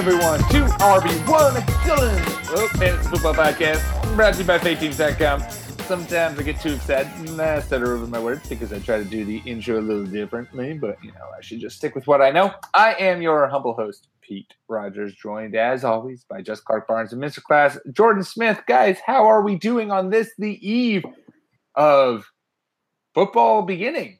Everyone to RB1 Dylan oh, Fantasy Football Podcast, brought to you by FakeTeams.com. Sometimes I get too excited and I stutter over my words because I try to do the intro a little differently, but you know, I should just stick with what I know. I am your humble host, Pete Rogers, joined as always by Just Clark Barnes and Mr. Class, Jordan Smith. Guys, how are we doing on this, the eve of football beginning?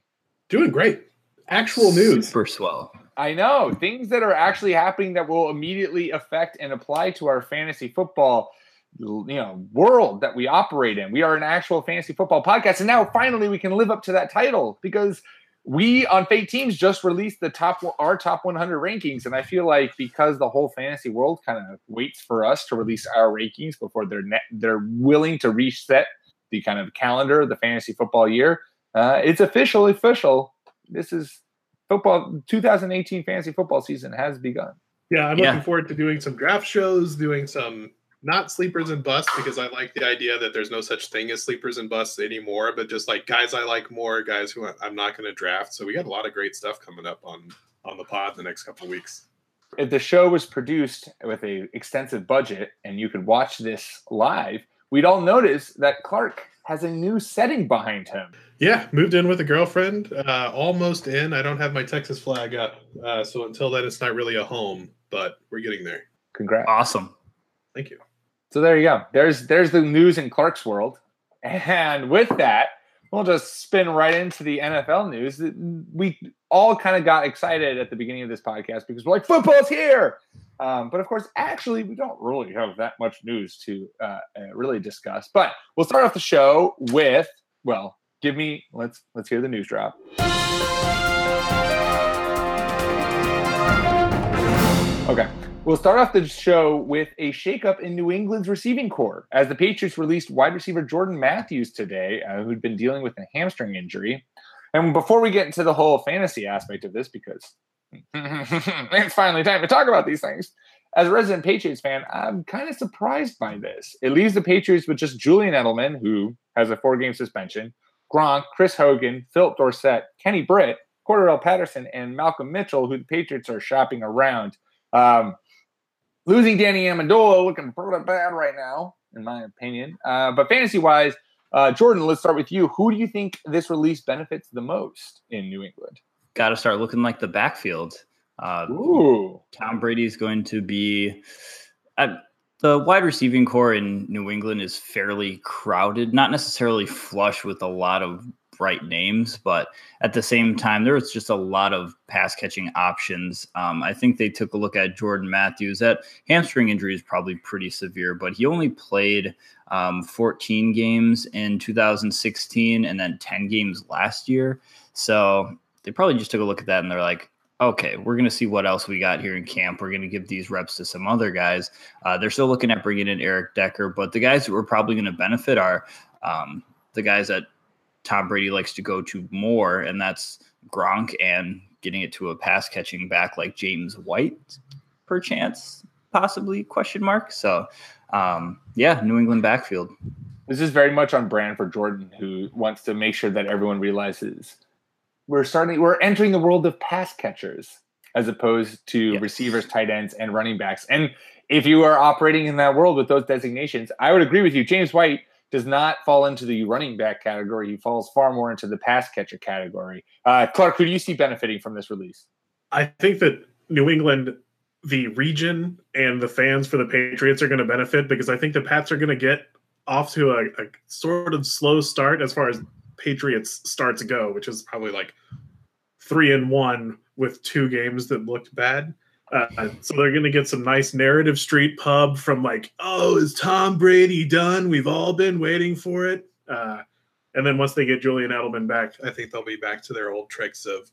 Doing great. Actual news. Super swell. I know things that are actually happening that will immediately affect and apply to our fantasy football, you know, world that we operate in. We are an actual fantasy football podcast, and now finally we can live up to that title because we on Fake Teams just released the top our top 100 rankings, and I feel like because the whole fantasy world kind of waits for us to release our rankings before they're net, they're willing to reset the kind of calendar of the fantasy football year. Uh, it's official, official. This is football 2018 fantasy football season has begun. Yeah, I'm Yeah. looking forward to doing some draft shows, doing some not sleepers and busts because I like the idea that there's no such thing as sleepers and busts anymore, but just like guys I like more, guys who I'm not going to draft. So we got a lot of great stuff coming up on on the pod the next couple of weeks. If the show was produced with a extensive budget and you could watch this live, we'd all notice that Clark has a new setting behind him. Yeah, moved in with a girlfriend, uh, almost in. I don't have my Texas flag up, uh, so until then, it's not really a home, but we're getting there. Congrats. Awesome. Thank you. So there you go. There's there's the news in Clark's world. And with that, we'll just spin right into the NFL news. We all kind of got excited at the beginning of this podcast because we're like, football's here. Um, but of course, actually, we don't really have that much news to uh, uh, really discuss. But we'll start off the show with, well, give me let's let's hear the news drop. Okay. We'll start off the show with a shakeup in New England's receiving corps as the Patriots released wide receiver Jordan Matthews today, uh, who'd been dealing with a hamstring injury. And before we get into the whole fantasy aspect of this, because it's finally time to talk about these things, as a resident Patriots fan, I'm kind of surprised by this. It leaves the Patriots with just Julian Edelman, who has a four game suspension, Gronk, Chris Hogan, Philip Dorsett, Kenny Britt, Cordarrelle Patterson, and Malcolm Mitchell, who the Patriots are shopping around. Um, losing Danny Amendola looking pretty bad right now, in my opinion. Uh, but fantasy wise, uh, Jordan, let's start with you. Who do you think this release benefits the most in New England? Got to start looking like the backfield. Uh, Ooh, Tom Brady is going to be. Uh, the wide receiving corps in New England is fairly crowded, not necessarily flush with a lot of bright names, but at the same time, there was just a lot of pass catching options. Um, I think they took a look at Jordan Matthews. That hamstring injury is probably pretty severe, but he only played um, 14 games in 2016 and then 10 games last year. So they probably just took a look at that and they're like, okay, we're going to see what else we got here in camp. We're going to give these reps to some other guys. Uh, they're still looking at bringing in Eric Decker, but the guys that we're probably going to benefit are um, the guys that Tom Brady likes to go to more, and that's Gronk and getting it to a pass catching back like James White, perchance, possibly question mark. So, um, yeah, New England backfield. this is very much on brand for Jordan, who wants to make sure that everyone realizes we're starting, we're entering the world of pass catchers as opposed to Yes. receivers, tight ends, and running backs. And if you are operating in that world with those designations, I would agree with you. James White does not fall into the running back category. He falls far more into the pass catcher category. Uh, Clark, who do you see benefiting from this release? I think that New England, the region and the fans for the Patriots are going to benefit because I think the Pats are going to get off to a, a sort of slow start as far as Patriots starts go, which is probably like three and one with two games that looked bad. Uh, so they're going to get some nice narrative street pub from like, oh, is Tom Brady done? We've all been waiting for it. Uh, and then once they get Julian Edelman back, I think they'll be back to their old tricks of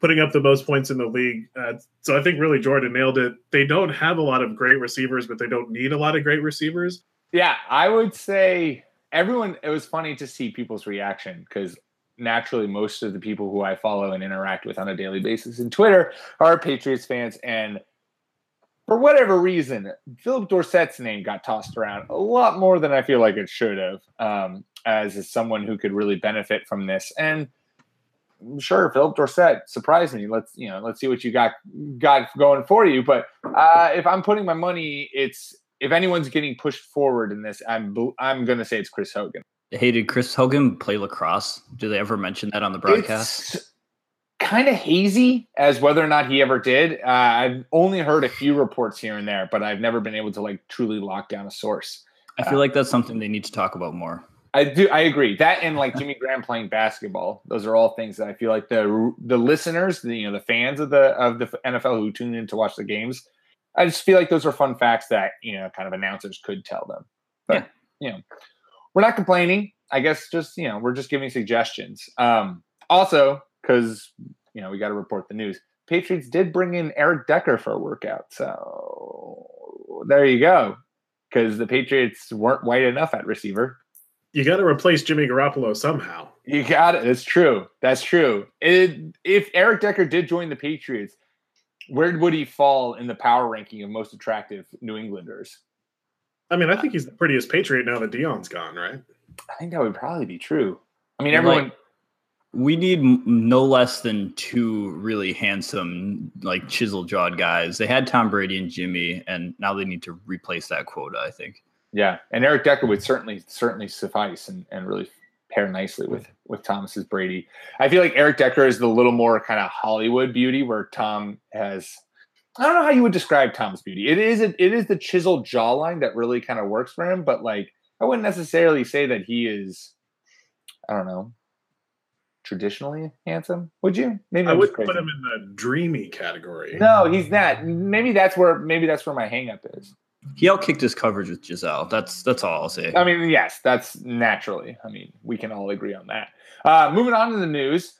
putting up the most points in the league. Uh, so I think really Jordan nailed it. They don't have a lot of great receivers, but they don't need a lot of great receivers. Yeah, I would say everyone. It was funny to see people's reaction because naturally most of the people who I follow and interact with on a daily basis in Twitter are Patriots fans and for whatever reason, Philip Dorsett's name got tossed around a lot more than I feel like it should have, um, as someone who could really benefit from this. And sure, Philip Dorsett surprised me. Let's you know, let's see what you got got going for you. But uh, if I'm putting my money, it's if anyone's getting pushed forward in this, I'm I'm going to say it's Chris Hogan. Hey, did Chris Hogan play lacrosse? Do they ever mention that on the broadcast? It's kind of hazy as whether or not he ever did. Uh, I've only heard a few reports here and there, but I've never been able to like truly lock down a source. I feel like that's something they need to talk about more. I do. I agree. That and like Jimmy Graham playing basketball. Those are all things that I feel like the the listeners, the, you know, the fans of the of the NFL who tune in to watch the games. I just feel like those are fun facts that you know, kind of announcers could tell them. But Yeah. you know, we're not complaining. I guess just you know, we're just giving suggestions. Um, also, because you know, we got to report the news. Patriots did bring in Eric Decker for a workout, so there you go. Because the Patriots weren't white enough at receiver. You got to replace Jimmy Garoppolo somehow. You got it. That's true. That's true. It, if Eric Decker did join the Patriots, where would he fall in the power ranking of most attractive New Englanders? I mean, I think he's the prettiest Patriot now that Dion's gone, right? I think that would probably be true. I mean, Like, everyone. We need no less than two really handsome, like chisel jawed guys. They had Tom Brady and Jimmy, and now they need to replace that quota. I think. Yeah, and Eric Decker would certainly certainly suffice and, and really pair nicely with with Thomas's Brady. I feel like Eric Decker is the little more kind of Hollywood beauty, where Tom has. I don't know how you would describe Tom's beauty. It is a, it is the chiseled jawline that really kind of works for him, but like I wouldn't necessarily say that he is. I don't know. Traditionally handsome, would you? Maybe I I'm would put him in the dreamy category. No, he's not. Maybe that's where maybe that's where my hangup is. He outkicked his coverage with Gisele. That's that's all I'll say. I mean, yes, that's naturally. I mean, we can all agree on that. Uh, moving on to the news.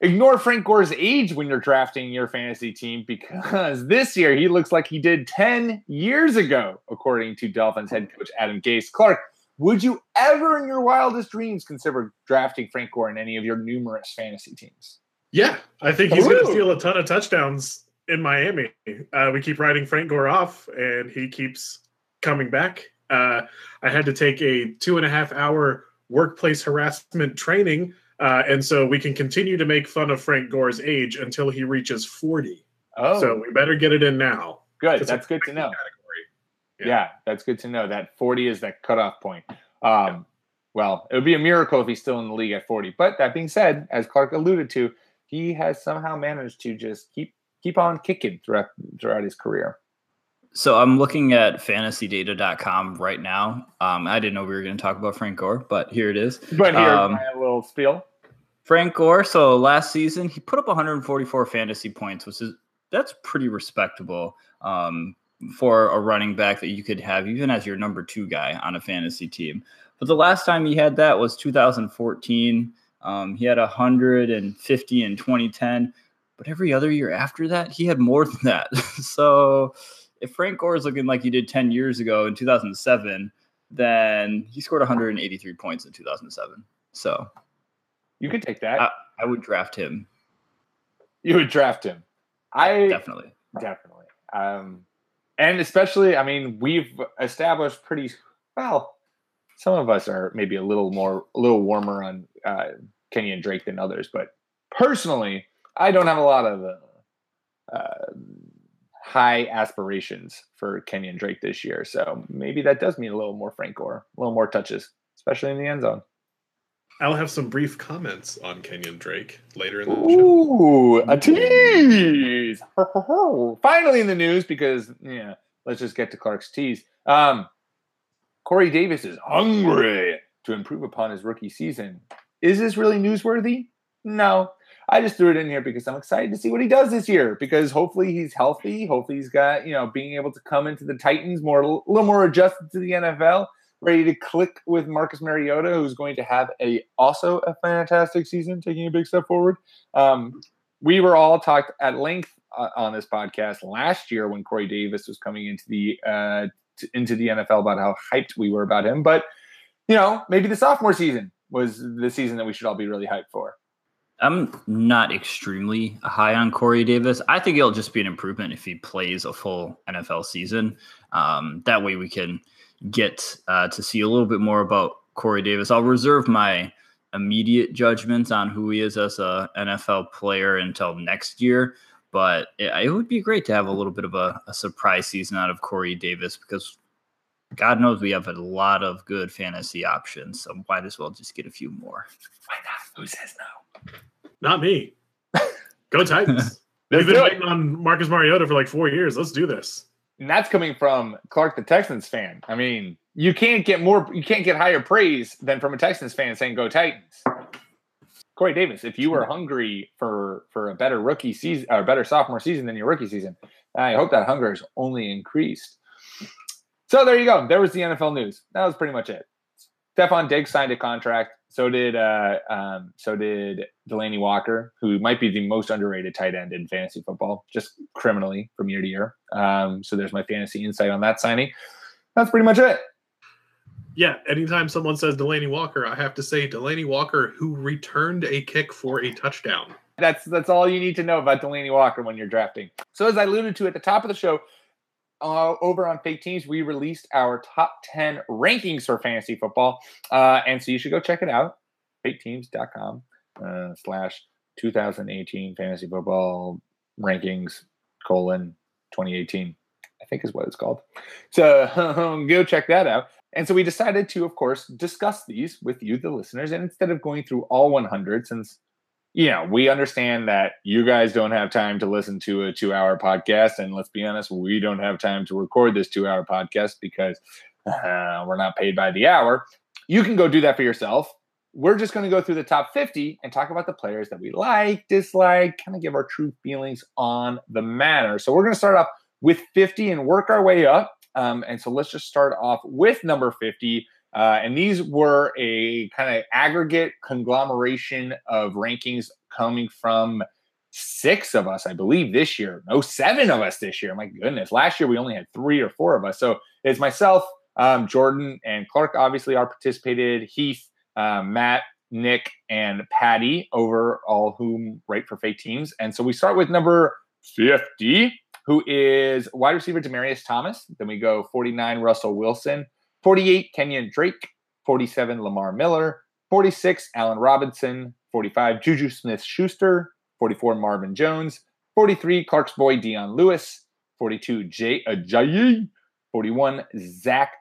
Ignore Frank Gore's age when you're drafting your fantasy team because this year he looks like he did 10 years ago, according to Dolphins head coach Adam Gase. Clark, would you ever in your wildest dreams consider drafting Frank Gore in any of your numerous fantasy teams? Yeah, I think he's going to steal a ton of touchdowns in Miami. Uh, we keep writing Frank Gore off, and he keeps coming back. Uh, I had to take a two and a half hour workplace harassment training, uh, and so we can continue to make fun of Frank Gore's age until he reaches 40. Oh, So we better get it in now. good. That's good to know. Category. Yeah. Yeah. that's good to know. That 40 is that cutoff point. Um, Well, it would be a miracle if he's still in the league at 40. But that being said, as Clark alluded to, he has somehow managed to just keep keep on kicking throughout throughout his career. So I'm looking at fantasydata.com right now. Um, I didn't know we were going to talk about Frank Gore, but here it is. But here's Um, my little spiel. Frank Gore. So last season he put up 144 fantasy points, which is that's pretty respectable um, for a running back that you could have even as your number two guy on a fantasy team. But the last time he had that was 2014. Um, he had 150 in 2010, but every other year after that he had more than that. so if Frank Gore is looking like he did 10 years ago in 2007, then he scored 183 points in 2007. So You could take that. I, I would draft him you would draft him. I definitely. Definitely. Um, and especially, I mean, we've established pretty well. Some of us are maybe a little more, a little warmer on uh, and Drake than others, but personally, I don't have a lot of uh, uh, high aspirations for Kenyan Drake this year. So maybe that does mean a little more Frank Gore, a little more touches, especially in the end zone. I'll have some brief comments on Kenyan Drake later in the show. Ooh, a tease. Finally in the news because yeah, let's just get to Clark's tease. Um, Corey Davis is hungry to improve upon his rookie season. Is this really newsworthy? No. I just threw it in here because I'm excited to see what he does this year. Because hopefully he's healthy. Hopefully he's got you know being able to come into the Titans more a little more adjusted to the NFL, ready to click with Marcus Mariota, who's going to have a also a fantastic season, taking a big step forward. Um, we were all talked at length uh, on this podcast last year when Corey Davis was coming into the uh, t- into the NFL about how hyped we were about him. But you know, maybe the sophomore season was the season that we should all be really hyped for. I'm not extremely high on Corey Davis. I think it'll just be an improvement if he plays a full NFL season. Um, that way, we can get uh, to see a little bit more about Corey Davis. I'll reserve my immediate judgments on who he is as a NFL player until next year. But it, it would be great to have a little bit of a, a surprise season out of Corey Davis because God knows we have a lot of good fantasy options. So might as well just get a few more. Why not? Who says no? Not me. Go Titans. Let's We've been waiting on Marcus Mariota for like four years. Let's do this. And that's coming from Clark, the Texans fan. I mean, you can't get more, you can't get higher praise than from a Texans fan saying "Go Titans." Corey Davis, if you were hungry for for a better rookie season or better sophomore season than your rookie season, I hope that hunger has only increased. So there you go. There was the NFL news. That was pretty much it. Stefon Diggs signed a contract. So did uh, um, so did Delanie Walker, who might be the most underrated tight end in fantasy football, just criminally from year to year. Um, so there's my fantasy insight on that signing. That's pretty much it. Yeah, anytime someone says Delanie Walker, I have to say Delanie Walker, who returned a kick for a touchdown. That's that's all you need to know about Delanie Walker when you're drafting. So as I alluded to at the top of the show, uh, over on Fake Teams, we released our top 10 rankings for fantasy football. Uh, and so you should go check it out. FakeTeams.com uh, slash 2018 fantasy football rankings colon 2018, I think is what it's called. So go check that out. And so we decided to, of course, discuss these with you, the listeners. And instead of going through all 100, since you know, we understand that you guys don't have time to listen to a two hour podcast. And let's be honest, we don't have time to record this two hour podcast because uh, we're not paid by the hour. You can go do that for yourself. We're just going to go through the top 50 and talk about the players that we like, dislike, kind of give our true feelings on the matter. So we're going to start off with 50 and work our way up. Um, and so let's just start off with number 50. Uh, and these were a kind of aggregate conglomeration of rankings coming from six of us, I believe, this year. No, seven of us this year. My goodness. Last year we only had three or four of us. So it's myself, um, Jordan, and Clark obviously are participated. Heath, um, Matt, Nick, and Patty over all whom write for fake teams. And so we start with number 50, who is wide receiver Demaryius Thomas. Then we go 49, Russell Wilson. 48, Kenyan Drake. 47, Lamar Miller. 46, Allen Robinson. 45, Juju Smith Schuster. 44, Marvin Jones. 43, Clark's boy, Dion Lewis. 42, Jay uh, Ajayi. 41, Zach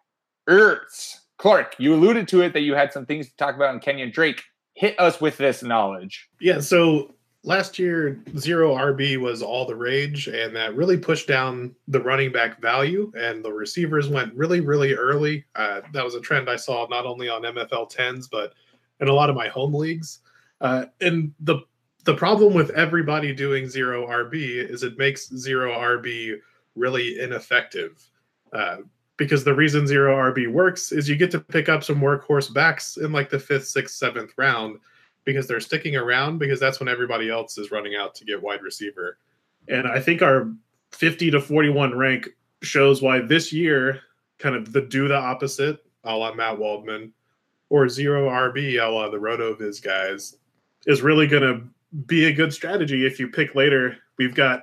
Ertz. Clark, you alluded to it that you had some things to talk about in Kenyan Drake. Hit us with this knowledge. Yeah, so last year zero RB was all the rage, and that really pushed down the running back value, and the receivers went really, really early. Uh, that was a trend I saw not only on MFL tens, but in a lot of my home leagues. Uh, and the the problem with everybody doing zero RB is it makes zero RB really ineffective. Uh, because the reason zero RB works is you get to pick up some workhorse backs in like the fifth, sixth, seventh round because they're sticking around because that's when everybody else is running out to get wide receiver. And I think our 50 to 41 rank shows why this year, kind of the do the opposite, a la Matt Waldman, or zero RB, a la the RotoViz guys, is really going to be a good strategy if you pick later. We've got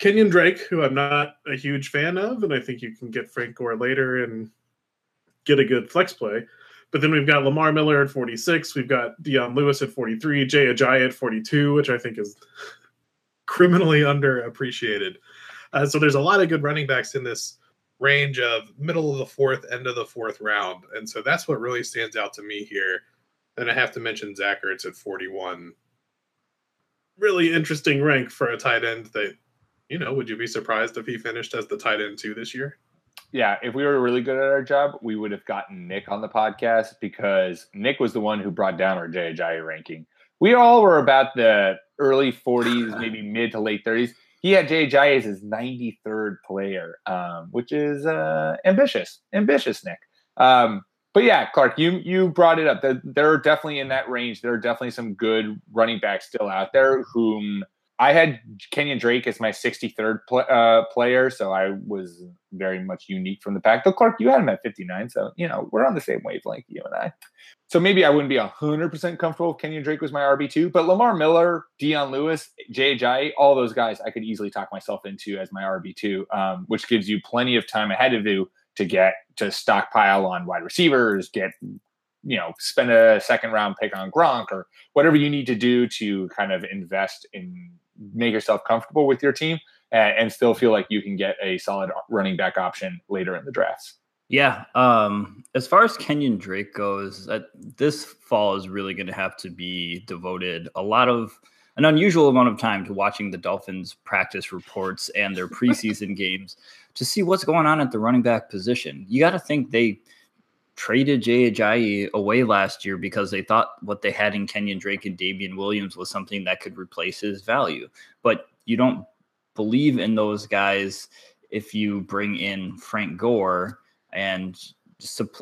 Kenyan Drake, who I'm not a huge fan of, and I think you can get Frank Gore later and get a good flex play. But then we've got Lamar Miller at 46. We've got Dion Lewis at 43, Jay Ajayi at 42, which I think is criminally underappreciated. Uh, so there's a lot of good running backs in this range of middle of the fourth, end of the fourth round. And so that's what really stands out to me here. And I have to mention Zach Ertz at 41. Really interesting rank for a tight end that, you know, would you be surprised if he finished as the tight end two this year? Yeah, if we were really good at our job, we would have gotten Nick on the podcast because Nick was the one who brought down our Ajayi ranking. we all were about the early 40s, maybe mid to late 30s. He had Ajayi as his 93rd player, um, which is uh, ambitious, ambitious, Nick. Um, but yeah, Clark, you you brought it up. There, there are definitely in that range. There are definitely some good running backs still out there. Whom I had Kenyan Drake as my 63rd pl- uh, player, so I was very much unique from the pack. Though Clark, you had him at 59, so you know we're on the same wavelength, you and I. So maybe I wouldn't be 100% comfortable if Kenyan Drake was my RB2, but Lamar Miller, Dion Lewis, Ajayi, all those guys I could easily talk myself into as my RB2, um, which gives you plenty of time ahead of you to get to stockpile on wide receivers, get you know, spend a second round pick on Gronk or whatever you need to do to kind of invest in make yourself comfortable with your team and, and still feel like you can get a solid running back option later in the drafts. Yeah. Um, as far as Kenyan Drake goes, uh, this fall is really going to have to be devoted a lot of an unusual amount of time to watching the Dolphins practice reports and their preseason games to see what's going on at the running back position. You got to think they traded Jay Ajayi away last year because they thought what they had in Kenyan Drake and Damien Williams was something that could replace his value. But you don't believe in those guys if you bring in Frank Gore and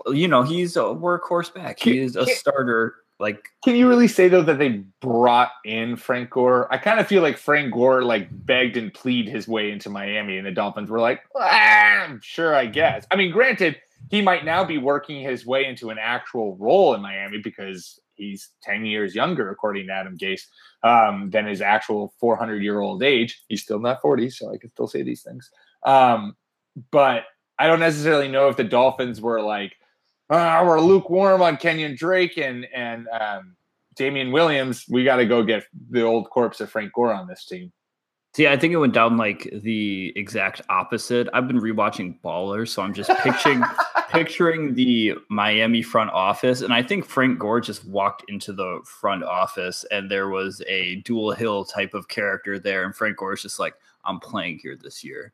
you know he's a workhorse back. He is a starter. Like, can you really say though that they brought in Frank Gore? I kind of feel like Frank Gore like begged and pleaded his way into Miami, and the Dolphins were like, ah, "Sure, I guess." I mean, granted, he might now be working his way into an actual role in Miami because he's 10 years younger, according to Adam Gase, um, than his actual 400 year old age. He's still not 40, so I can still say these things. Um, but I don't necessarily know if the Dolphins were like, oh, we're lukewarm on Kenyan Drake and and um, Damien Williams. We got to go get the old corpse of Frank Gore on this team. See, I think it went down like the exact opposite. I've been rewatching Baller, so I'm just picturing picturing the Miami front office, and I think Frank Gore just walked into the front office, and there was a dual hill type of character there, and Frank Gore's just like, "I'm playing here this year."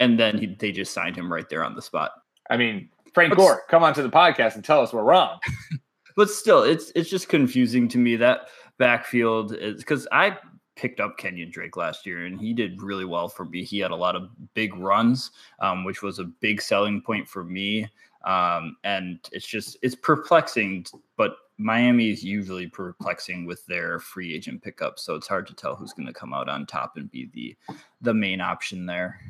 and then he, they just signed him right there on the spot. I mean, Frank Gore, come on to the podcast and tell us we're wrong. but still, it's it's just confusing to me that backfield is because I picked up Kenyan Drake last year and he did really well for me. He had a lot of big runs, um, which was a big selling point for me. Um, and it's just it's perplexing, but Miami is usually perplexing with their free agent pickups, so it's hard to tell who's going to come out on top and be the the main option there.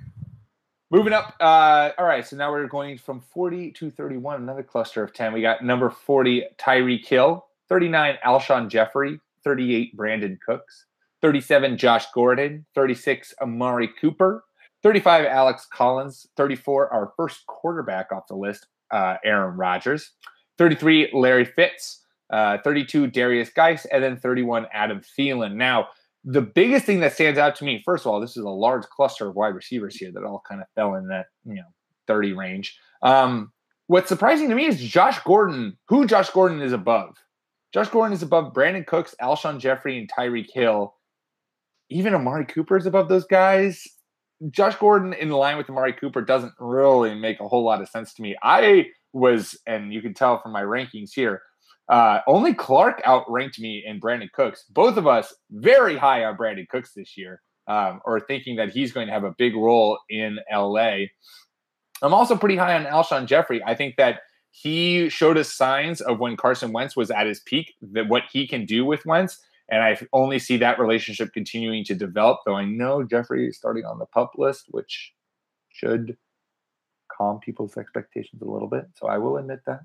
Moving up. Uh, all right. So now we're going from 40 to 31, another cluster of 10. We got number 40, Tyreek Hill, 39, Alshon Jeffery, 38, Brandin Cooks, 37, Josh Gordon, 36, Amari Cooper, 35, Alex Collins, 34, our first quarterback off the list, uh, Aaron Rodgers, 33, Larry Fitz, uh, 32, Derrius Guice, and then 31, Adam Thielen. Now, the biggest thing that stands out to me, first of all, this is a large cluster of wide receivers here that all kind of fell in that you know 30 range. Um, what's surprising to me is Josh Gordon, who Josh Gordon is above. Josh Gordon is above Brandin Cooks, Alshon Jeffery, and Tyreek Hill. Even Amari Cooper is above those guys. Josh Gordon in line with Amari Cooper doesn't really make a whole lot of sense to me. I was, and you can tell from my rankings here, uh, only Clark outranked me in Brandin Cooks. Both of us very high on Brandin Cooks this year, um, or thinking that he's going to have a big role in LA. I'm also pretty high on Alshon Jeffery. I think that he showed us signs of when Carson Wentz was at his peak, that what he can do with Wentz. And I only see that relationship continuing to develop, though I know Jeffery is starting on the pup list, which should calm people's expectations a little bit. So I will admit that.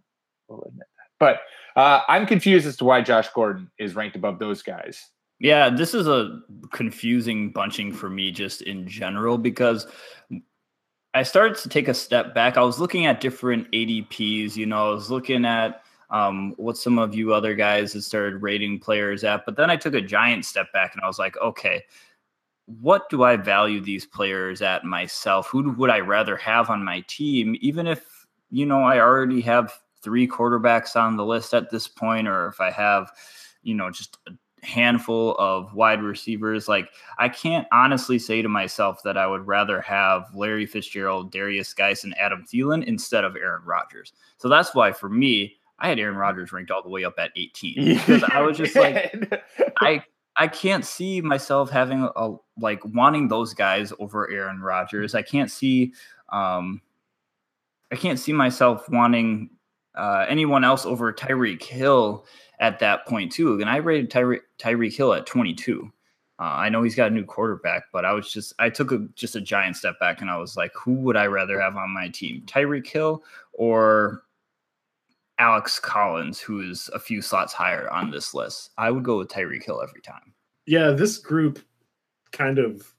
Will admit that. but uh, I'm confused as to why Josh Gordon is ranked above those guys. Yeah, this is a confusing bunching for me just in general because I started to take a step back. I was looking at different ADPs, you know, I was looking at um, what some of you other guys have started rating players at, but then I took a giant step back and I was like, okay, what do I value these players at myself? Who would I rather have on my team, even if, you know, I already have three quarterbacks on the list at this point, or if I have, you know, just a handful of wide receivers, like I can't honestly say to myself that I would rather have Larry Fitzgerald, Derrius Guice, and Adam Thielen instead of Aaron Rodgers. So that's why for me, I had Aaron Rodgers ranked all the way up at 18 because I was just like, I I can't see myself having a like wanting those guys over Aaron Rodgers. I can't see um I can't see myself wanting uh, anyone else over Tyreek Hill at that point too. And I rated Tyreek Tyreek Hill at 22. Uh, I know he's got a new quarterback, but I was just I took a, just a giant step back and I was like, who would I rather have on my team, Tyreek Hill or Alex Collins, who is a few slots higher on this list? I would go with Tyreek Hill every time. Yeah, this group kind of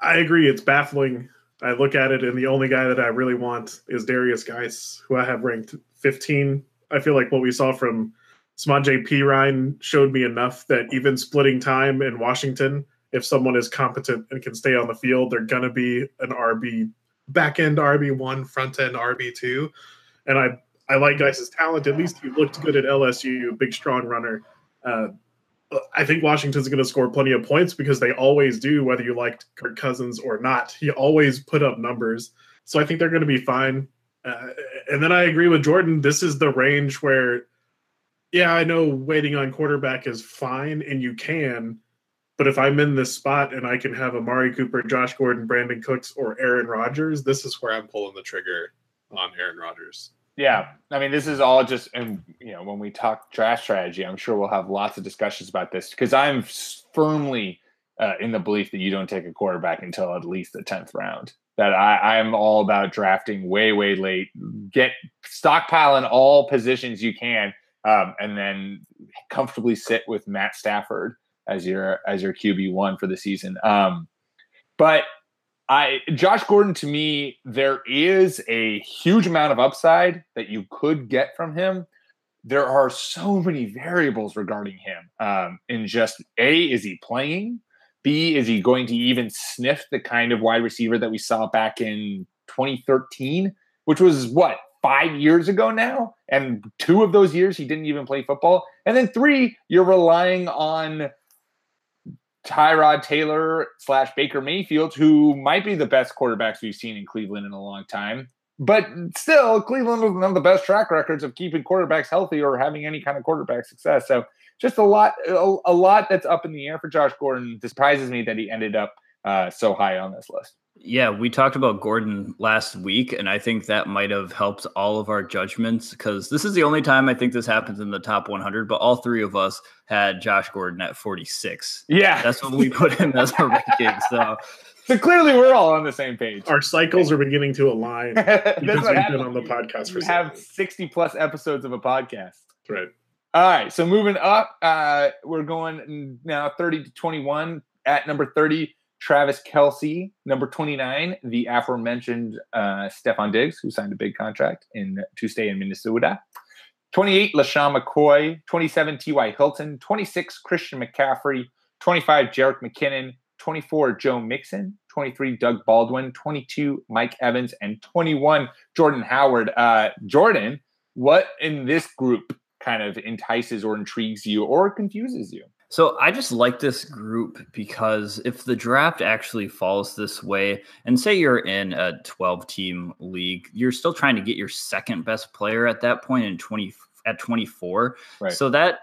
I agree. It's baffling. I look at it, and the only guy that I really want is Derrius Guice, who I have ranked 15. I feel like what we saw from Samaje Perine showed me enough that even splitting time in Washington, if someone is competent and can stay on the field, they're going to be an RB, back end RB one, front end RB two. And I I like Guice's talent. At least he looked good at LSU, big strong runner. Uh, I think Washington's going to score plenty of points because they always do, whether you liked Kirk Cousins or not. He always put up numbers. So I think they're going to be fine. Uh, and then I agree with Jordan. This is the range where, yeah, I know waiting on quarterback is fine and you can. But if I'm in this spot and I can have Amari Cooper, Josh Gordon, Brandin Cooks, or Aaron Rodgers, this is where I'm pulling the trigger on Aaron Rodgers. Yeah, I mean, this is all just, and you know, when we talk draft strategy, I'm sure we'll have lots of discussions about this because I'm firmly uh, in the belief that you don't take a quarterback until at least the tenth round. That I, I'm all about drafting way, way late. Get stockpiling all positions you can, um, and then comfortably sit with Matt Stafford as your as your QB one for the season. Um, but I Josh Gordon to me, there is a huge amount of upside that you could get from him. There are so many variables regarding him. Um, in just A, is he playing? B, is he going to even sniff the kind of wide receiver that we saw back in 2013, which was what, five years ago now? And two of those years he didn't even play football. And then three, you're relying on Tyrod Taylor slash Baker Mayfield, who might be the best quarterbacks we've seen in Cleveland in a long time. But still, Cleveland was one of the best track records of keeping quarterbacks healthy or having any kind of quarterback success. So just a lot, a, a lot that's up in the air for Josh Gordon. It surprises me that he ended up uh, so high on this list. Yeah, we talked about Gordon last week, and I think that might have helped all of our judgments because this is the only time I think this happens in the top 100. But all three of us had Josh Gordon at 46. Yeah, that's when we put him as our ranking. So, so clearly we're all on the same page. Our cycles are beginning to align because we've been on the podcast for. We have 60 plus episodes of a podcast. Right. All right, so moving up, uh, we're going now 30 to 21 at number 30. Travis Kelce, number 29, the aforementioned uh, Stefon Diggs, who signed a big contract in to stay in Minnesota. 28, LeSean McCoy. 27, T.Y. Hilton. 26, Christian McCaffrey. 25, Jerick McKinnon. 24, Joe Mixon. 23, Doug Baldwin. 22, Mike Evans. And 21, Jordan Howard. Uh, Jordan, what in this group kind of entices or intrigues you or confuses you? So I just like this group because if the draft actually falls this way, and say you're in a 12 team league, you're still trying to get your second best player at that point in 20 at 24. Right. So that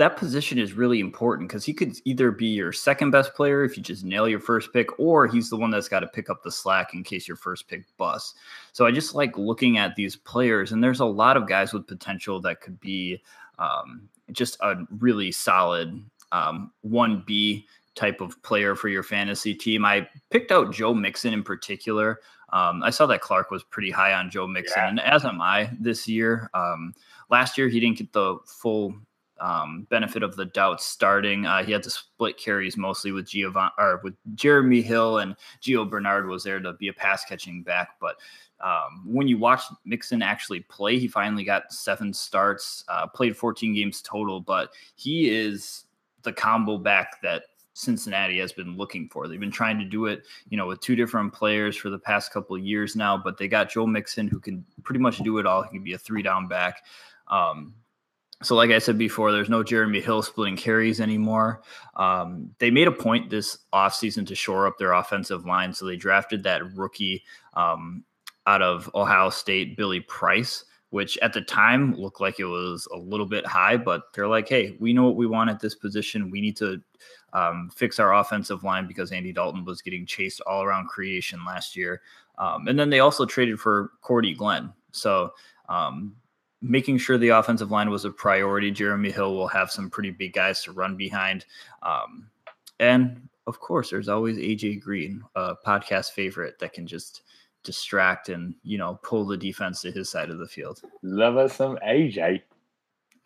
that position is really important because he could either be your second best player if you just nail your first pick, or he's the one that's got to pick up the slack in case your first pick busts. So I just like looking at these players, and there's a lot of guys with potential that could be um, just a really solid um, 1B type of player for your fantasy team. I picked out Joe Mixon in particular. Um, I saw that Clark was pretty high on Joe Mixon, yeah. and as am I this year. Um, last year, he didn't get the full um, benefit of the doubt starting. Uh, he had to split carries mostly with Giovanni or with Jeremy Hill and Gio Bernard was there to be a pass catching back. But um, when you watch Mixon actually play, he finally got seven starts, uh, played 14 games total, but he is the combo back that Cincinnati has been looking for. They've been trying to do it, you know, with two different players for the past couple years now, but they got Joe Mixon who can pretty much do it all. He can be a three down back. Um, so, like I said before, there's no Jeremy Hill splitting carries anymore. Um, they made a point this offseason to shore up their offensive line. So they drafted that rookie um, out of Ohio State, Billy Price which at the time looked like it was a little bit high, but they're like, hey, we know what we want at this position. We need to um, fix our offensive line because Andy Dalton was getting chased all around creation last year. Um, and then they also traded for Cordy Glenn. So um, making sure the offensive line was a priority. Jeremy Hill will have some pretty big guys to run behind. Um, and of course, there's always AJ Green, a podcast favorite that can just distract and you know pull the defense to his side of the field. Love us some AJ.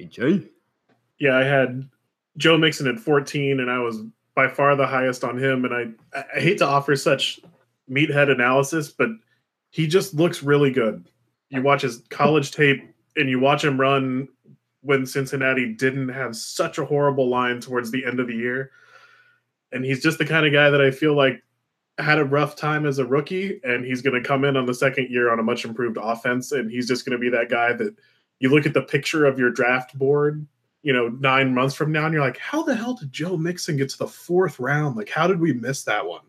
AJ. Yeah, I had Joe Mixon at 14, and I was by far the highest on him. And I, I hate to offer such meathead analysis, but he just looks really good. You watch his college tape and you watch him run when Cincinnati didn't have such a horrible line towards the end of the year. And he's just the kind of guy that I feel like had a rough time as a rookie, and he's going to come in on the second year on a much improved offense. And he's just going to be that guy that you look at the picture of your draft board, you know, nine months from now, and you're like, how the hell did Joe Mixon get to the fourth round? Like, how did we miss that one?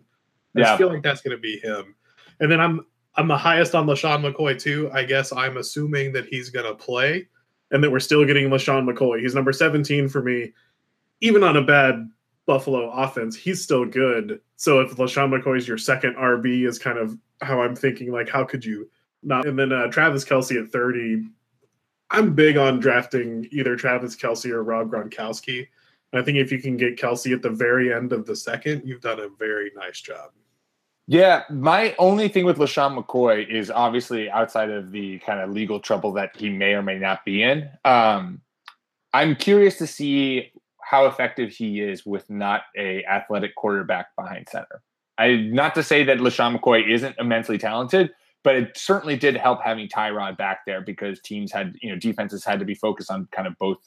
I Yeah. feel like that's going to be him. And then I'm I'm the highest on LeSean McCoy too. I guess I'm assuming that he's going to play, and that we're still getting LeSean McCoy. He's number 17 for me, even on a bad Buffalo offense. He's still good. So if LeSean McCoy is your second RB, is kind of how I'm thinking. Like, how could you not? And then uh, Travis Kelce at 30. I'm big on drafting either Travis Kelce or Rob Gronkowski. I think if you can get Kelce at the very end of the second, you've done a very nice job. Yeah, my only thing with LeSean McCoy is obviously outside of the kind of legal trouble that he may or may not be in. Um, I'm curious to see how effective he is with not a athletic quarterback behind center. I not to say that LeSean McCoy isn't immensely talented, but it certainly did help having Tyrod back there because teams had, you know, defenses had to be focused on kind of both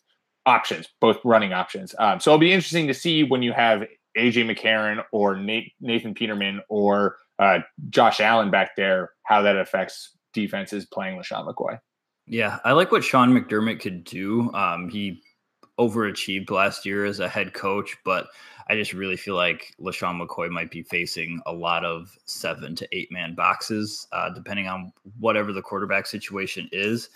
options, both running options. Um, so it'll be interesting to see when you have AJ McCarron or Nate, Nathan Peterman or uh, Josh Allen back there, how that affects defenses playing LeSean McCoy. Yeah, I like what Sean McDermott could do. Um, he overachieved last year as a head coach, but I just really feel like LeSean McCoy might be facing a lot of seven to eight man boxes, uh, depending on whatever the quarterback situation is.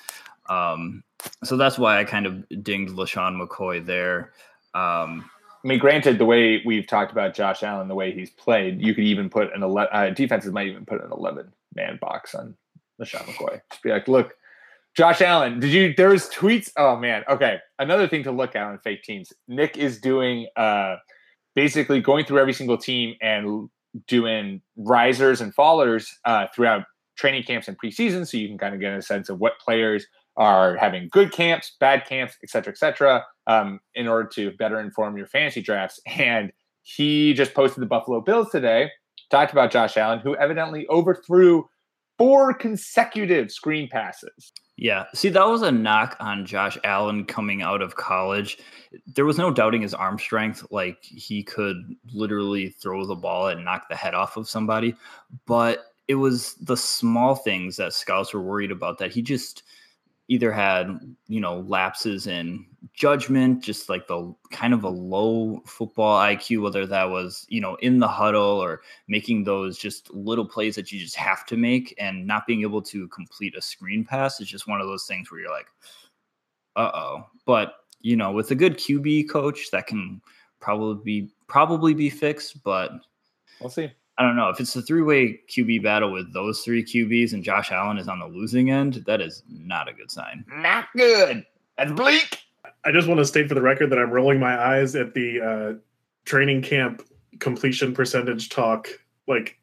Um, so that's why I kind of dinged LeSean McCoy there. Um, I mean, granted, the way we've talked about Josh Allen, the way he's played, you could even put an 11, uh, defenses might even put an 11 man box on LeSean McCoy. Just be like, look, Josh Allen, did you, there was tweets. Oh man. Okay. Another thing to look at on fake teams. Nick is doing, uh, basically going through every single team and doing risers and fallers, uh, throughout training camps and preseason. So you can kind of get a sense of what players are having good camps, bad camps, et cetera, et cetera, um, in order to better inform your fantasy drafts. And he just posted the Buffalo Bills today, talked about Josh Allen, who evidently overthrew four consecutive screen passes. Yeah. See, that was a knock on Josh Allen coming out of college. There was no doubting his arm strength. Like he could literally throw the ball and knock the head off of somebody. But it was the small things that scouts were worried about that he just either had, you know, lapses in judgment, just like the kind of a low football IQ, whether that was, you know, in the huddle or making those just little plays that you just have to make and not being able to complete a screen pass is just one of those things where you're like, uh oh. But, you know, with a good QB coach, that can probably be probably be fixed, but We'll see. I don't know if it's a three-way QB battle with those three QBs and Josh Allen is on the losing end. That is not a good sign. Not good. That's bleak. I just want to state for the record that I'm rolling my eyes at the uh, training camp completion percentage talk. Like,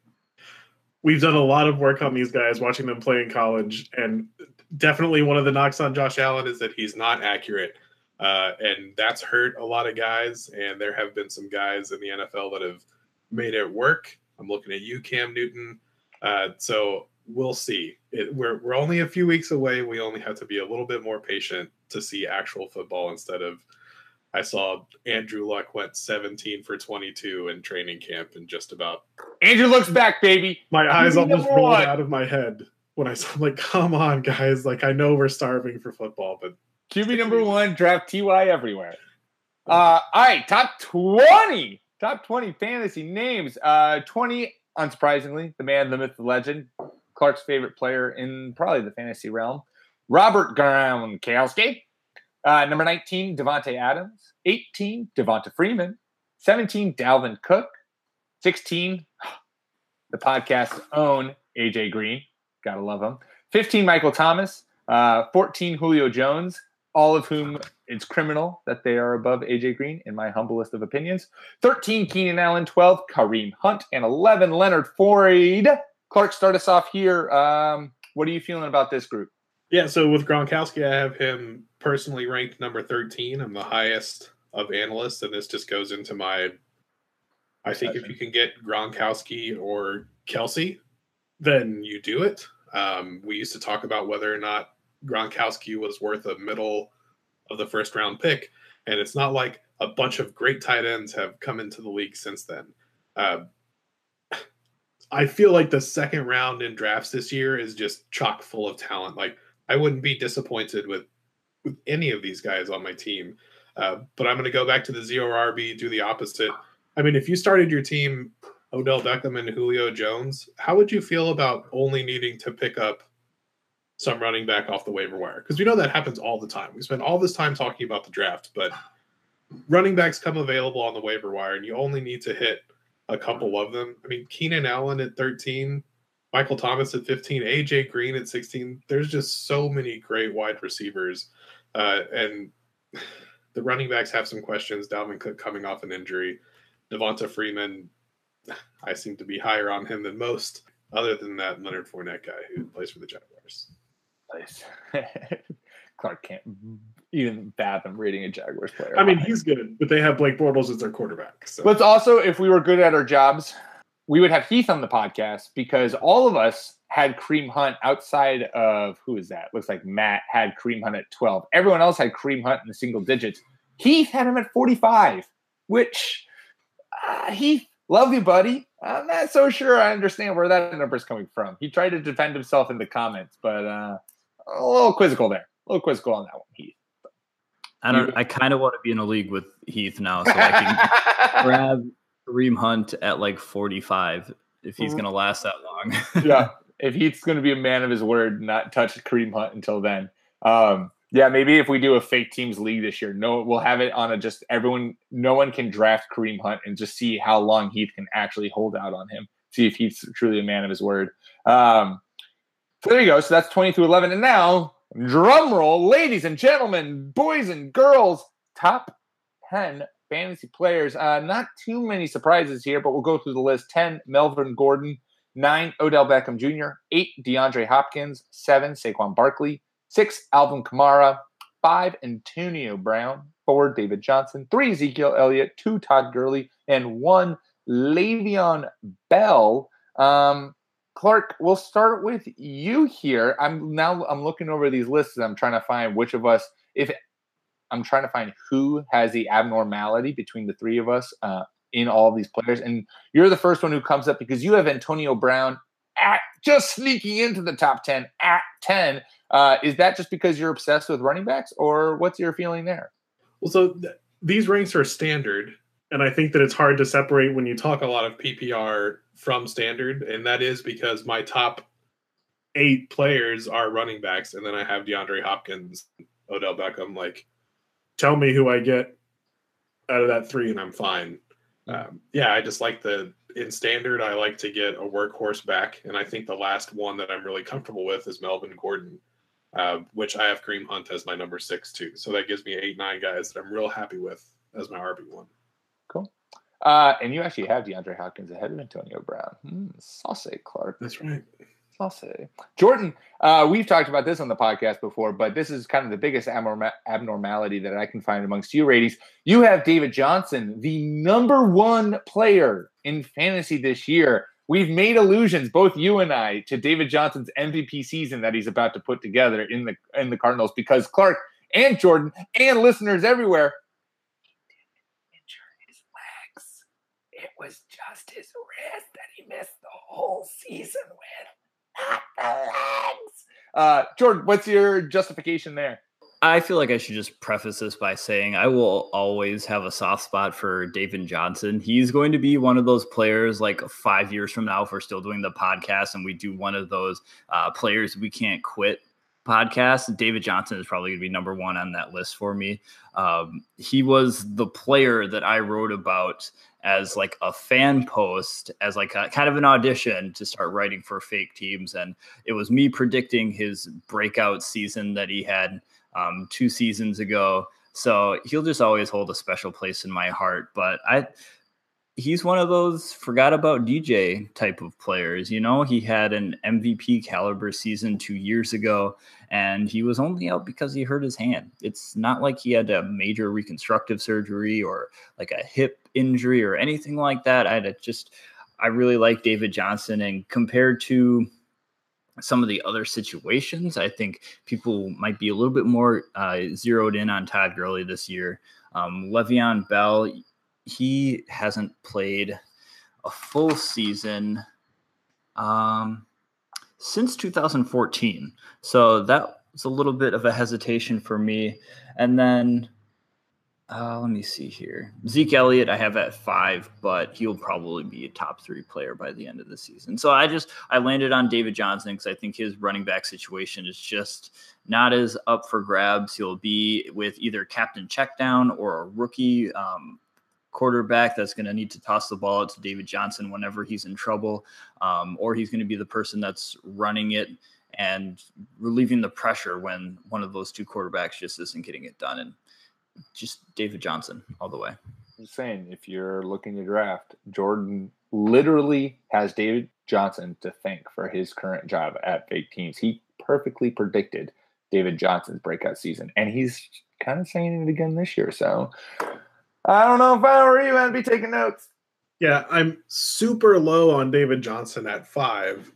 we've done a lot of work on these guys, watching them play in college, and definitely one of the knocks on Josh Allen is that he's not accurate. Uh, and that's hurt a lot of guys. And there have been some guys in the NFL that have made it work. I'm looking at you, Cam Newton. Uh, so we'll see. It, we're we're only a few weeks away. We only have to be a little bit more patient to see actual football instead of. I saw Andrew Luck went 17 for 22 in training camp and just about Andrew looks back, baby. my eyes Number almost rolled one. out of my head when I saw like, come on, guys! Like I know we're starving for football, but QB number one, draft TY everywhere. Uh, all right, top 20. Top 20 fantasy names. Uh, 20, unsurprisingly, the man, the myth, the legend, Clark's favorite player in probably the fantasy realm. Robert Gronkowski. Uh, number 19, Davante Adams. 18, Devonta Freeman. 17, Dalvin Cook. 16, the podcast's own AJ Green. Gotta love him. 15, Michael Thomas. Uh, 14, Julio Jones. All of whom it's criminal that they are above AJ Green, in my humblest of opinions. 13, Keenan Allen. 12, Kareem Hunt. And 11, Leonard Floyd. Clark, start us off here. Um, what are you feeling about this group? Yeah, so with Gronkowski, I have him personally ranked number 13. I'm the highest of analysts, and this just goes into my I think if you can get Gronkowski or Kelce, then you do it. Um, we used to talk about whether or not Gronkowski was worth a middle of the first round pick, and it's not like a bunch of great tight ends have come into the league since then. Uh, I feel like the second round in drafts this year is just chock full of talent. Like I wouldn't be disappointed with with any of these guys on my team. Uh, but I'm going to go back to the zero RB, do the opposite. I mean, if you started your team Odell Beckham and Julio Jones, how would you feel about only needing to pick up some running back off the waiver wire? Because we know that happens all the time. We spend all this time talking about the draft, but running backs come available on the waiver wire, and you only need to hit a couple of them. I mean, Keenan Allen at 13, Michael Thomas at 15, AJ Green at 16. There's just so many great wide receivers. Uh, and the running backs have some questions. Dalvin Cook coming off an injury. Devonta Freeman, I seem to be higher on him than most. Other than that, Leonard Fournette guy who plays for the Jaguars. Nice. Clark can't even fathom reading a Jaguars player. I mean, he's good, but they have Blake Bortles as their quarterback. So. But also, if we were good at our jobs, we would have Heath on the podcast because all of us had Kareem Hunt outside of who is that? Looks like Matt had Kareem Hunt at 12. Everyone else had Kareem Hunt in the single digits. Heath had him at 45, which uh, Heath, love you, buddy. I'm not so sure I understand where that number is coming from. He tried to defend himself in the comments, but uh, a little quizzical there. A little quizzical on that one, Heath. I don't. I kind of want to be in a league with Heath now, so I can grab Kareem Hunt at like 45 if he's going to last that long. yeah, if Heath's going to be a man of his word, not touch Kareem Hunt until then. Um, yeah, maybe if we do a fake teams league this year, no, we'll have it on a just everyone. No one can draft Kareem Hunt and just see how long Heath can actually hold out on him. See if Heath's truly a man of his word. Um, so there you go. So that's twenty through eleven, and now drum roll, ladies and gentlemen, boys and girls, top ten fantasy players. Uh, not too many surprises here, but we'll go through the list. Ten, Melvin Gordon. Nine, Odell Beckham Jr. Eight, DeAndre Hopkins. Seven, Saquon Barkley. Six, Alvin Kamara. Five, Antonio Brown. Four, David Johnson. Three, Ezekiel Elliott. Two, Todd Gurley. And one, Le'Veon Bell. Um, Clark, we'll start with you here. I'm now I'm looking over these lists and I'm trying to find which of us, if I'm trying to find who has the abnormality between the three of us uh, in all of these players. And you're the first one who comes up because you have Antonio Brown at just sneaking into the top 10 at 10. Uh, is that just because you're obsessed with running backs, or what's your feeling there? Well, so th- these ranks are standard, and I think that it's hard to separate when you talk a lot of PPR from standard, and that is because my top eight players are running backs, and then I have DeAndre Hopkins, Odell Beckham. Like, tell me who I get out of that three, and I'm fine. Um, yeah, I just like the in standard. I like to get a workhorse back, and I think the last one that I'm really comfortable with is Melvin Gordon uh, which I have Kareem Hunt as my number six too. So that gives me eight, nine guys that I'm real happy with as my RB one. Uh, and you actually have DeAndre Hopkins ahead of Antonio Brown. Hmm, saucy, Clark. That's right. Saucy. Jordan, uh, we've talked about this on the podcast before, but this is kind of the biggest abnorma- abnormality that I can find amongst you, ladies. You have David Johnson, the number one player in fantasy this year. We've made allusions, both you and I, to David Johnson's MVP season that he's about to put together in the in the Cardinals because Clark and Jordan and listeners everywhere injure his legs. It was just his wrist that he missed the whole season with, not the legs. Uh, Jordan, what's your justification there? I feel like I should just preface this by saying I will always have a soft spot for David Johnson. He's going to be one of those players like five years from now, if we're still doing the podcast and we do one of those uh, players we can't quit podcast, David Johnson is probably going to be number one on that list for me. Um, he was the player that I wrote about as like a fan post, as like a, kind of an audition to start writing for fake teams, and it was me predicting his breakout season that he had um, two seasons ago. So he'll just always hold a special place in my heart. But I he's one of those forgot about DJ type of players. You know, he had an MVP caliber season two years ago, and he was only out because he hurt his hand. It's not like he had a major reconstructive surgery or like a hip injury or anything like that. I just, I really like David Johnson, and compared to some of the other situations, I think people might be a little bit more uh, zeroed in on Todd Gurley this year. Um, Le'Veon Bell, he hasn't played a full season um, since 2014. So that was a little bit of a hesitation for me. And then uh, let me see here. Zeke Elliott, I have at five, but he'll probably be a top three player by the end of the season. So I just I landed on David Johnson because I think his running back situation is just not as up for grabs. He'll be with either captain checkdown or a rookie um, quarterback that's going to need to toss the ball out to David Johnson whenever he's in trouble, um, or he's going to be the person that's running it and relieving the pressure when one of those two quarterbacks just isn't getting it done. And just David Johnson all the way. I'm saying if you're looking to draft, Jordan literally has David Johnson to thank for his current job at fake teams. He perfectly predicted David Johnson's breakout season, and he's kind of saying it again this year. So I don't know if I were you, I'd be taking notes. Yeah, I'm super low on David Johnson at five,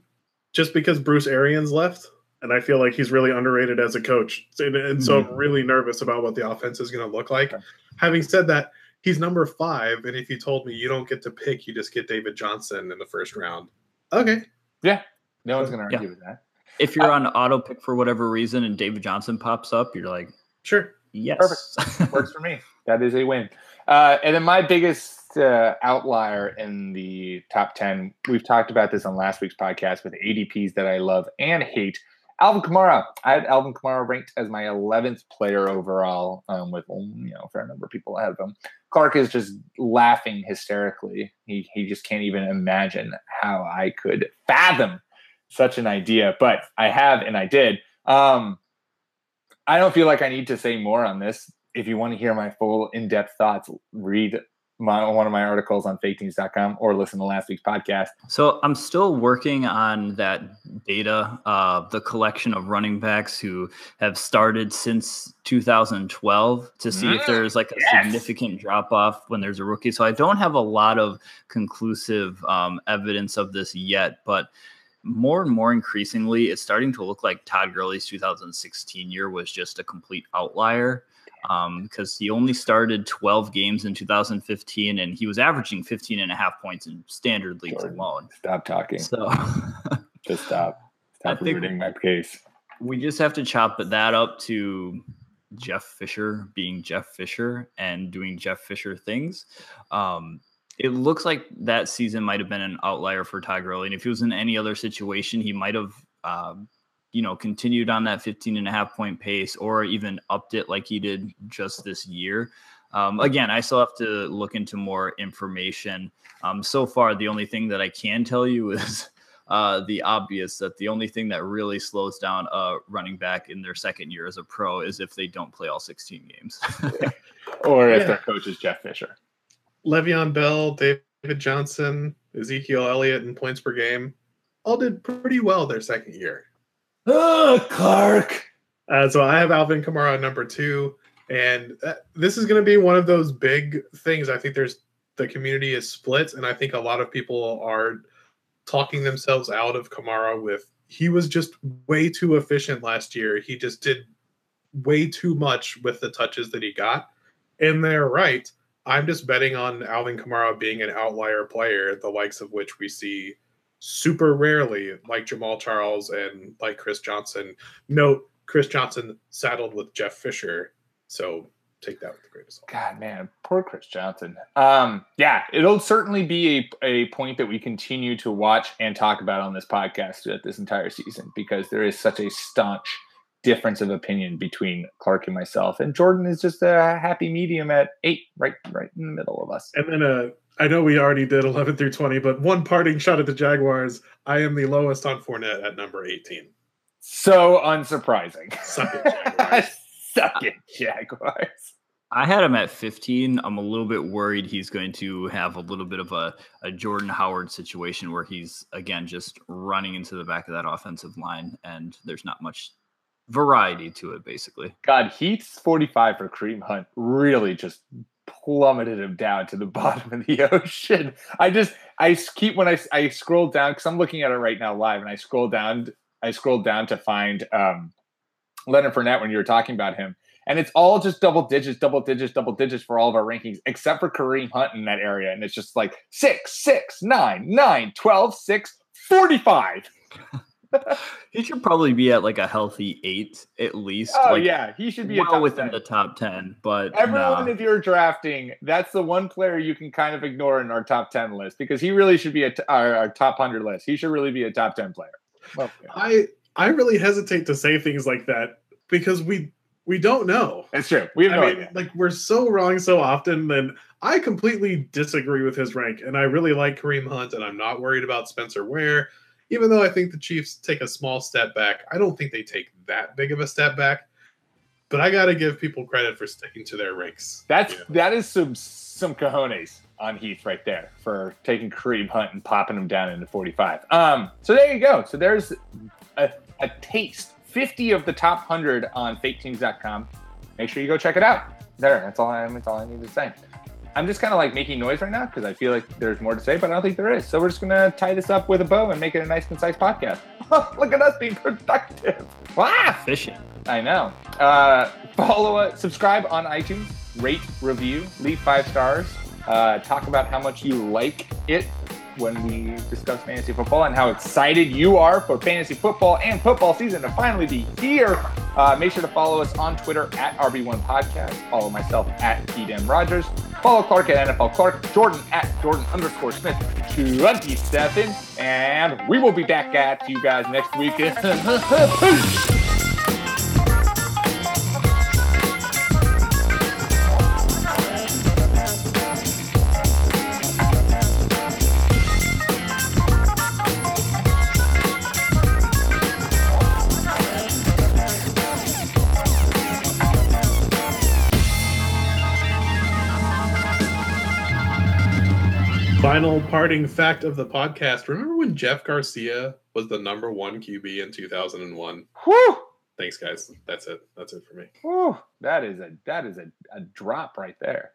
just because Bruce Arians left, and I feel like he's really underrated as a coach, and, and so I'm really nervous about what the offense is going to look like. Okay. Having said that, he's number five, and if you told me you don't get to pick, you just get David Johnson in the first round. Okay, yeah, no one's going to argue yeah. with that. If you're uh, on auto pick for whatever reason, and David Johnson pops up, you're like, sure, yes, perfect, works for me. That is a win. Uh, and then my biggest uh, outlier in the top 10, we've talked about this on last week's podcast with ADPs that I love and hate. Alvin Kamara. I had Alvin Kamara ranked as my 11th player overall, um, with you know a fair number of people ahead of him. Clark is just laughing hysterically. He he just can't even imagine how I could fathom such an idea, but I have and I did. Um, I don't feel like I need to say more on this if you want to hear my full in-depth thoughts, read my, one of my articles on faketeams.com or listen to last week's podcast. So I'm still working on that data, uh, the collection of running backs who have started since 2012 to see mm, if there's like a yes. significant drop off when there's a rookie. So I don't have a lot of conclusive um, evidence of this yet, but more and more increasingly, it's starting to look like Todd Gurley's 2016 year was just a complete outlier um, because he only started 12 games in 2015 and he was averaging 15 and a half points in standard leagues Jordan, alone. Stop talking. So just stop. Stop reading my case. We just have to chop that up to Jeff Fisher being Jeff Fisher and doing Jeff Fisher things. Um, it looks like that season might have been an outlier for Ty Gurley. And if he was in any other situation, he might have uh, you know, continued on that 15 and a half point pace or even upped it like he did just this year. Um, again, I still have to look into more information. Um, so far, the only thing that I can tell you is uh, the obvious that the only thing that really slows down a running back in their second year as a pro is if they don't play all 16 games. or if yeah. their coach is Jeff Fisher. Le'Veon Bell, David Johnson, Ezekiel Elliott, and points per game all did pretty well their second year. Oh, Clark. Uh, so I have Alvin Kamara number two, and uh, this is going to be one of those big things. I think there's the community is split, and I think a lot of people are talking themselves out of Kamara with he was just way too efficient last year. He just did way too much with the touches that he got, and they're right. I'm just betting on Alvin Kamara being an outlier player, the likes of which we see super rarely, like Jamaal Charles and like Chris Johnson. Note Chris Johnson saddled with Jeff Fisher, so take that with the greatest. God, man, poor Chris Johnson. Um, yeah, it'll certainly be a, a point that we continue to watch and talk about on this podcast throughout this entire season because there is such a staunch difference of opinion between Clark and myself. And Jordan is just a happy medium at eight, right, right in the middle of us. And then uh, I know we already did 11 through 20, but one parting shot at the Jaguars. I am the lowest on Fournette at number 18. So unsurprising. Suck it, Jaguars. Suck it, Jaguars. I had him at 15. I'm a little bit worried he's going to have a little bit of a, a Jordan Howard situation where he's, again, just running into the back of that offensive line and there's not much variety to it, basically. God, Heath's 45 for Kareem Hunt really just plummeted him down to the bottom of the ocean. I just, I keep when I, I scroll down because I'm looking at it right now live and I scroll down, I scrolled down to find um, Leonard Fournette when you were talking about him. And it's all just double digits, double digits, double digits for all of our rankings, except for Kareem Hunt in that area. And it's just like six, six, nine, nine, 12, six, 45. he should probably be at like a healthy eight at least. Oh like, yeah, he should be well ten. within the top ten. But everyone, nah. if you're drafting, that's the one player you can kind of ignore in our top ten list because he really should be a t- our, our top hundred list. He should really be a top ten player. Well, yeah. I I really hesitate to say things like that because we we don't know. It's true. We have I no mean, idea. like we're so wrong so often. Then I completely disagree with his rank, and I really like Kareem Hunt, and I'm not worried about Spencer Ware. Even though I think the Chiefs take a small step back, I don't think they take that big of a step back. But I got to give people credit for sticking to their ranks. That's you know? that is some some cojones on Heath right there for taking Kareem Hunt and popping him down into 45. Um, so there you go. So there's a, a taste. 50 of the top 100 on faketeams.com. Make sure you go check it out. There, that's all I am that's all I need to say. I'm just kind of like making noise right now because I feel like there's more to say, but I don't think there is. So we're just gonna tie this up with a bow and make it a nice, concise podcast. Look at us being productive. Wow. efficient. I know. Uh, follow us, subscribe on iTunes, rate, review, leave five stars. Uh, talk about how much you like it when we discuss fantasy football and how excited you are for fantasy football and football season to finally be here. Uh, make sure to follow us on Twitter at RB1 Podcast. Follow myself at PDM Rogers. Follow Clark at NFL Clark. Jordan at Jordan underscore Smith 27. And we will be back at you guys next week. Final parting fact of the podcast. Remember when Jeff Garcia was the number one QB in 2001? Whew. Thanks, guys. That's it. That's it for me. Whew, that is a that is a, a drop right there.